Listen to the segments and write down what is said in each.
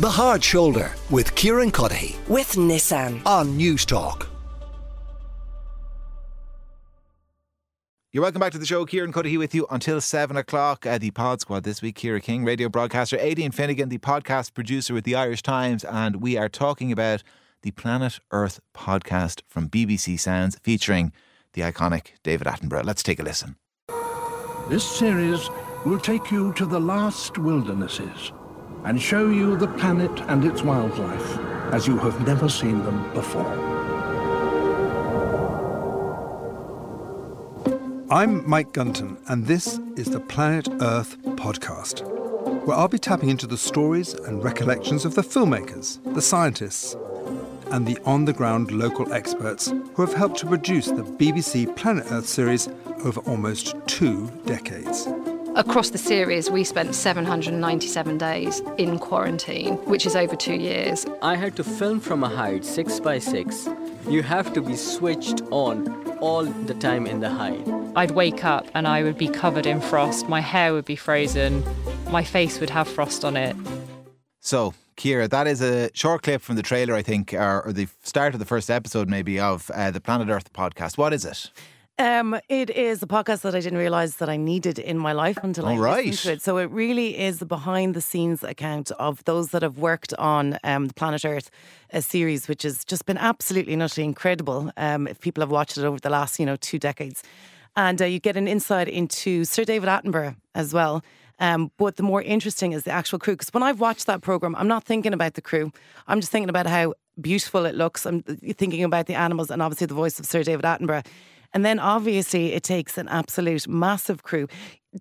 The Hard Shoulder with Kieran Cuddihy with Nissan. on Newstalk. You're welcome back to the show. Kieran Cuddihy with you until 7 o'clock. Uh, the Pod Squad this week. Ciara King, radio broadcaster. Aideen Finnegan, the podcast producer with the Irish Times. And we are talking about the Planet Earth podcast from BBC Sounds featuring the iconic David Attenborough. Let's take a listen. This series will take you to the last wildernesses and show you the planet and its wildlife as you have never seen them before. I'm Mike Gunton, and this is the Planet Earth podcast, where I'll be tapping into the stories and recollections of the filmmakers, the scientists, and the on the ground local experts who have helped to produce the BBC Planet Earth series over almost two decades. Across the series, we spent 797 days in quarantine, which is over two years. I had to film from a height, six by six. You have to be switched on all the time in the height. I'd wake up and I would be covered in frost, my hair would be frozen, my face would have frost on it. So, Ciara, that is a short clip from the trailer, I think, or, or the start of the first episode, maybe, of uh, the Planet Earth podcast. What is it? Um, it is a podcast that I didn't realize that I needed in my life until I All right. listened to it. So it really is the behind the scenes account of those that have worked on um, the Planet Earth a series, which has just been absolutely and utterly incredible. Um, if people have watched it over the last, you know, two decades, and uh, you get an insight into Sir David Attenborough as well. Um, but the more interesting is the actual crew. Because when I've watched that program, I'm not thinking about the crew. I'm just thinking about how beautiful it looks. I'm thinking about the animals and obviously the voice of Sir David Attenborough. And then obviously it takes an absolute massive crew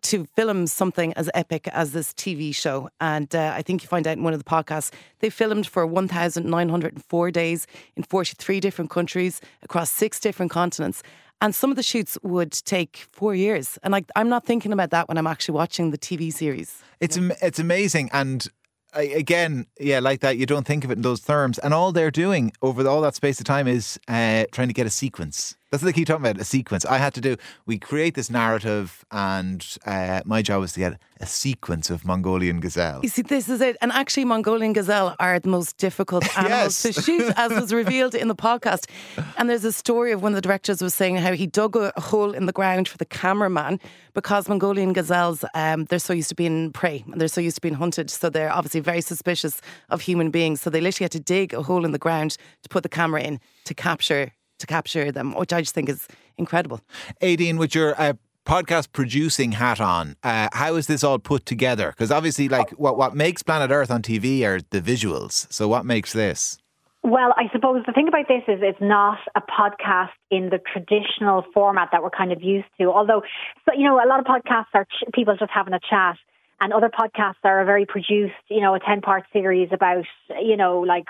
to film something as epic as this TV show. And uh, I think you find out in one of the podcasts, they filmed for 1,904 days in 43 different countries across six different continents. And some of the shoots would take four years. And like, I'm not thinking about that when I'm actually watching the TV series. It's am- it's amazing, and I, again, yeah, like that. You don't think of it in those terms, and all they're doing over all that space of time is uh, trying to get a sequence. That's what they keep talking about a sequence. I had to do. We create this narrative, and uh, my job was to get a sequence of Mongolian gazelle. You see, this is it. And actually, Mongolian gazelle are the most difficult animals Yes. to shoot, as was revealed in the podcast. And there's a story of one of the directors was saying how he dug a, a hole in the ground for the cameraman because Mongolian gazelles, um, they're so used to being prey and they're so used to being hunted. So they're obviously very suspicious of human beings. So they literally had to dig a hole in the ground to put the camera in to capture to capture them, which I just think is incredible. Aideen, with your uh, podcast producing hat on, uh, how is this all put together? Because obviously, like what what makes Planet Earth on TV are the visuals. So what makes this? Well, I suppose the thing about this is it's not a podcast in the traditional format that we're kind of used to. Although, so, you know, a lot of podcasts are ch- people just having a chat, and other podcasts are a very produced, you know, a 10 part series about, you know, like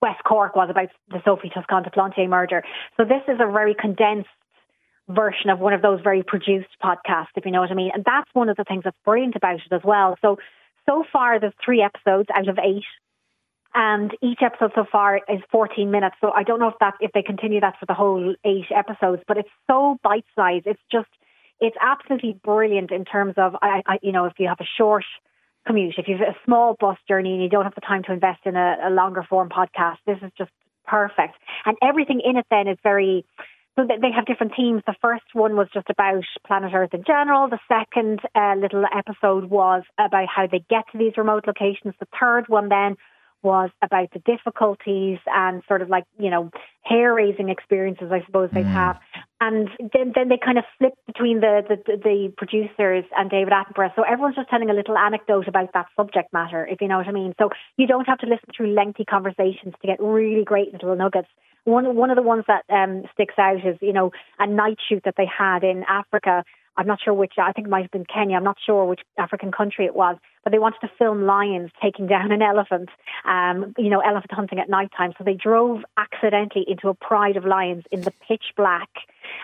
West Cork was about the Sophie Toscan du Plantier murder. So this is a very condensed version of one of those very produced podcasts, if you know what I mean. And that's one of the things that's brilliant about it as well. So, so far, there's three episodes out of eight and each episode so far is 14 minutes. So I don't know if that if they continue that for the whole eight episodes, but it's so bite sized. It's just it's absolutely brilliant in terms of I, I you know if you have a short commute, if you have a small bus journey and you don't have the time to invest in a, a longer form podcast, this is just perfect. And everything in it then is very so they they have different themes. The first one was just about planet Earth in general. The second uh, little episode was about how they get to these remote locations. The third one then was about the difficulties and sort of like, you know, hair raising experiences, I suppose they'd have. And then, then they kind of flip between the, the, the producers and David Attenborough. So everyone's just telling a little anecdote about that subject matter, if you know what I mean. So you don't have to listen through lengthy conversations to get really great little nuggets. One, one of the ones that um, sticks out is, you know, a night shoot that they had in Africa. I'm not sure which, I think it might have been Kenya. I'm not sure which African country it was, but they wanted to film lions taking down an elephant, um, you know, elephant hunting at night time. So they drove accidentally into a pride of lions in the pitch black.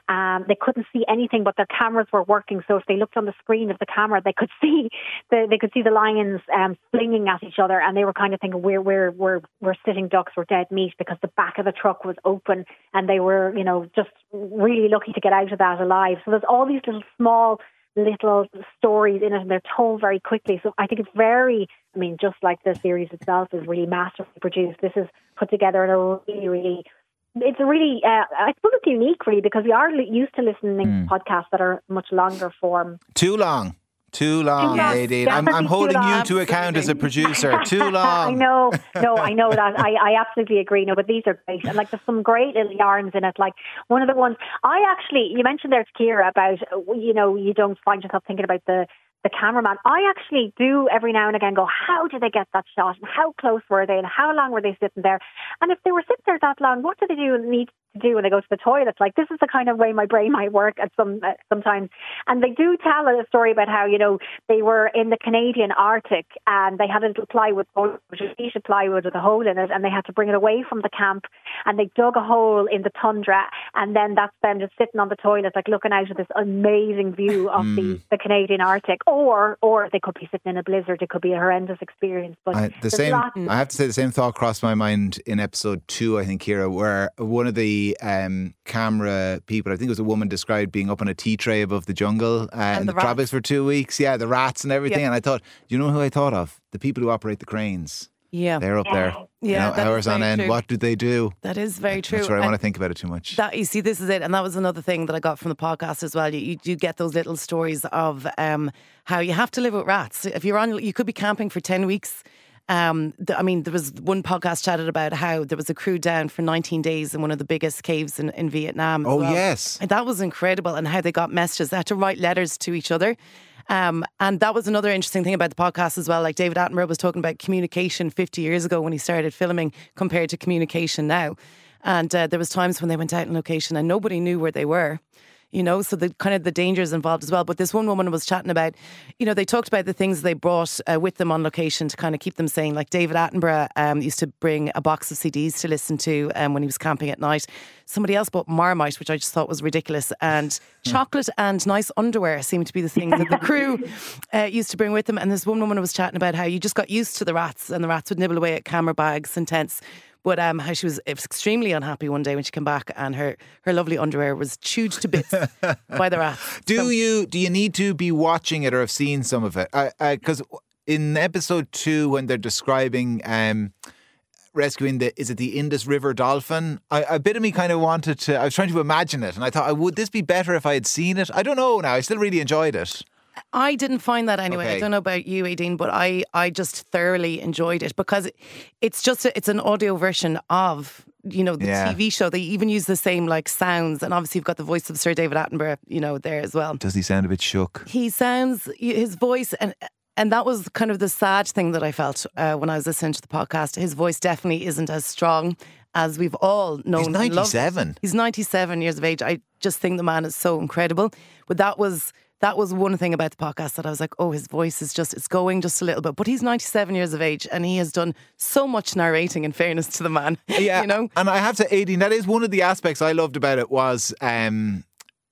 Um, they couldn't see anything, but their cameras were working. So if they looked on the screen of the camera, they could see the they could see the lions um, flinging at each other, and they were kind of thinking, "We're we're we're we're sitting ducks, we're dead meat," because the back of the truck was open, and they were, you know, just really lucky to get out of that alive. So there's all these little small little stories in it, and they're told very quickly. So I think it's very. I mean, just like the series itself is really masterfully produced. This is put together in a really, really it's really, uh, I suppose it's unique, really, because we are used to listening Hmm. to podcasts that are much longer form. Too long. Too long, long. Nadine. I'm, I'm holding you to account as a producer. Too long. I know, no, I know that. I, I absolutely agree. No, but these are great, and like there's some great little yarns in it. Like one of the ones I actually, you mentioned there, Ciara, about you know you don't find yourself thinking about the the cameraman. I actually do every now and again go, how did they get that shot? And how close were they? And how long were they sitting there? And if they were sitting there that long, what do they do need to do when they go to the toilet? Like this is the kind of way my brain might work at some uh, sometimes. And they do tell a story about how you know they were in the Canadian Arctic and they had a little plywood, which a sheet of plywood with a hole in it, and they had to bring it away from the camp. And they dug a hole in the tundra, and then that's them just sitting on the toilet, like looking out at this amazing view of the, the Canadian Arctic. Or, or they could be sitting in a blizzard. It could be a horrendous experience. But I, the same. lots- I have to say, the same thought crossed my mind in episode two. I think Ciara, where one of the um, camera people, I think it was a woman, described being up on a tea tray above the jungle uh, in the, the rats. tropics for two weeks. Yeah, the rats and everything. Yeah. And I thought, you know who I thought of? The people who operate the cranes. Yeah, They're up there, you Yeah, know, hours on end. true. What do they do? that is very true. That's where I And- want to think about it too much. That you see, this is it, and that was another thing that I got from the podcast as well. You, you do get those little stories of um, how you have to live with rats. If you're on, you could be camping for ten weeks. Um, th- I mean, there was one podcast chatted about how there was a crew down for 19 days in one of the biggest caves in, in Vietnam. Oh, well. yes. and that was incredible, and how they got messages. They had to write letters to each other. Um, and that was another interesting thing about the podcast as well. Like David Attenborough was talking about communication 50 years ago when he started filming compared to communication now. And uh, there was times when they went out in location and nobody knew where they were. You know, so the kind of the dangers involved as well. But this one woman was chatting about, you know, they talked about the things they brought uh, with them on location to kind of keep them sane. Like David Attenborough um, used to bring a box of CDs to listen to um, when he was camping at night. Somebody else bought Marmite, which I just thought was ridiculous, and chocolate and nice underwear seemed to be the things that the crew uh, used to bring with them. And this one woman was chatting about how you just got used to the rats, and the rats would nibble away at camera bags and tents. But um, how she was extremely unhappy one day when she came back and her, her lovely underwear was chewed to bits by the rats. Do So- you do you need to be watching it or have seen some of it? Because in episode two, when they're describing um, rescuing the is it the Indus River dolphin? I, a bit of me kind of wanted to. I was trying to imagine it, and I thought, would this be better if I had seen it? I don't know. Now I still really enjoyed it. I didn't find that anyway. Okay. I don't know about you, Aideen, but I, I just thoroughly enjoyed it because it- it's just a, it's an audio version of you know the Yeah. TV show. They even use the same like sounds, and obviously you've got the voice of Sir David Attenborough, you know, there as well. Does he sound a bit shook? He sounds his voice and. And that was kind of the sad thing that I felt uh, when I was listening to the podcast. His voice definitely isn't as strong as we've all known. He's and loved. 97. He's 97 years of age. I just think the man is so incredible. But that was that was one thing about the podcast that I was like, oh, his voice is just it's going just a little bit. But he's 97 years of age and he has done so much narrating in fairness to the man. Yeah, you know? And I have to, Aideen, that is one of the aspects I loved about it was. Um,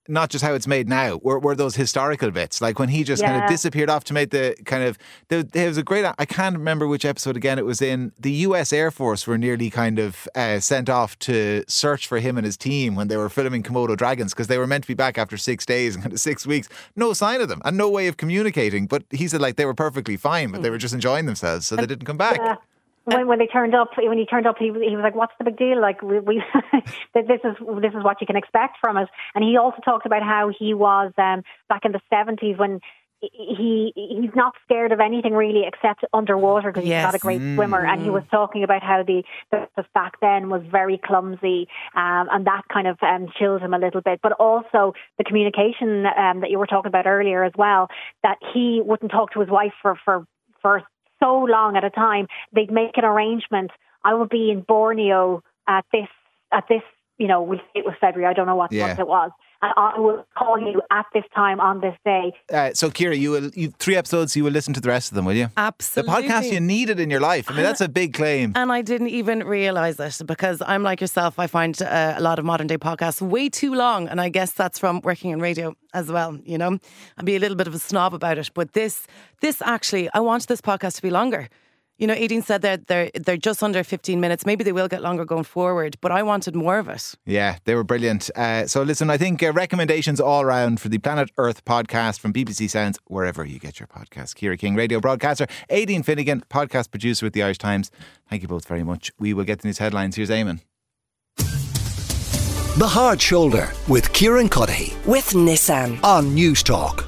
not just how it's made now, were, were those historical bits. Like when he just kind of disappeared off to make the kind of. There, there was a great. I can't remember which episode again it was in. The US Air Force were nearly kind of uh, sent off to search for him and his team when they were filming Komodo Dragons because they were meant to be back after six days and kind of six weeks. No sign of them and no way of communicating. But he said like they were perfectly fine, but they were just enjoying themselves, so they didn't come back. Yeah. When, when they turned up, when he turned up, he, he was like, "What's the big deal? Like, we, we this is this is what you can expect from us." And he also talked about how he was um, back in the seventies when he he's not scared of anything really except underwater because Yes. he's not a great swimmer. And he was talking about how the the back then was very clumsy, um, and that kind of um, chilled him a little bit. But also the communication um, that you were talking about earlier as well, that he wouldn't talk to his wife for for for so long at a time. They'd make an arrangement. I would be in Borneo at this at this. You know, it was February. I don't know what Yeah. month it was, and I will call you at this time on this day. Uh, so, Ciara, you will you three episodes. You will listen to the rest of them, will you? Absolutely. The podcast you needed in your life. I mean, that's a big claim. And I didn't even realize it because I'm like yourself. I find uh, a lot of modern day podcasts way too long. And I guess that's from working in radio as well. You know, I'd be a little bit of a snob about it. But this, this actually, I want this podcast to be longer. You know, Aideen said that they're they're just under 15 minutes. Maybe they will get longer going forward, but I wanted more of it. Yeah, they were brilliant. Uh, so listen, I think uh, recommendations all around for the Planet Earth podcast from BBC Sounds, wherever you get your podcast. Ciara King, radio broadcaster, Aideen Finnegan, podcast producer with the Irish Times. Thank you both very much. We will get the news headlines. Here's Eamon. The Hard Shoulder with Kieran Cuddihy With Nissan. on Newstalk.